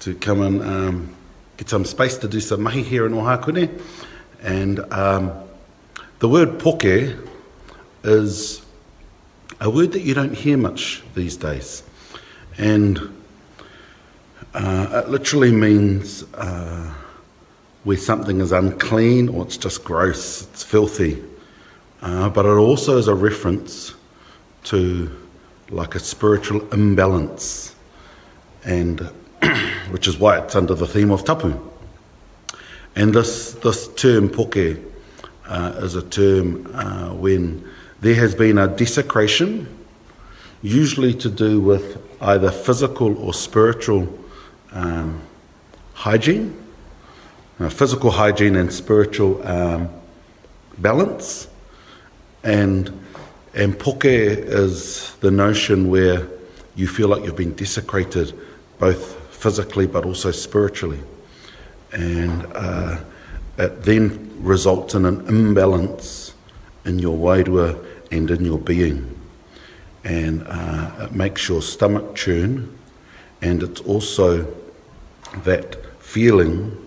to come and um, get some space to do some mahi here in Ohakune. And um, the word poke is a word that you don't hear much these days. And uh, it literally means... Uh, where something is unclean or it's just gross, it's filthy. Uh, but it also is a reference to like a spiritual imbalance, and which is why it's under the theme of tapu. And this, this term, poke, uh, is a term uh, when there has been a desecration, usually to do with either physical or spiritual um, hygiene. uh, physical hygiene and spiritual um, balance. And, and poke is the notion where you feel like you've been desecrated both physically but also spiritually. And uh, it then results in an imbalance in your waidwa and in your being. And uh, it makes your stomach churn, and it's also that feeling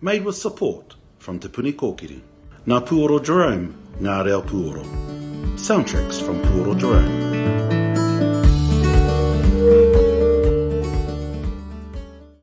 Made with support from Te Puni Kōkiri. Nā Pūoro Jerome ngā reo pūoro. Soundtracks from Pūoro Jerome.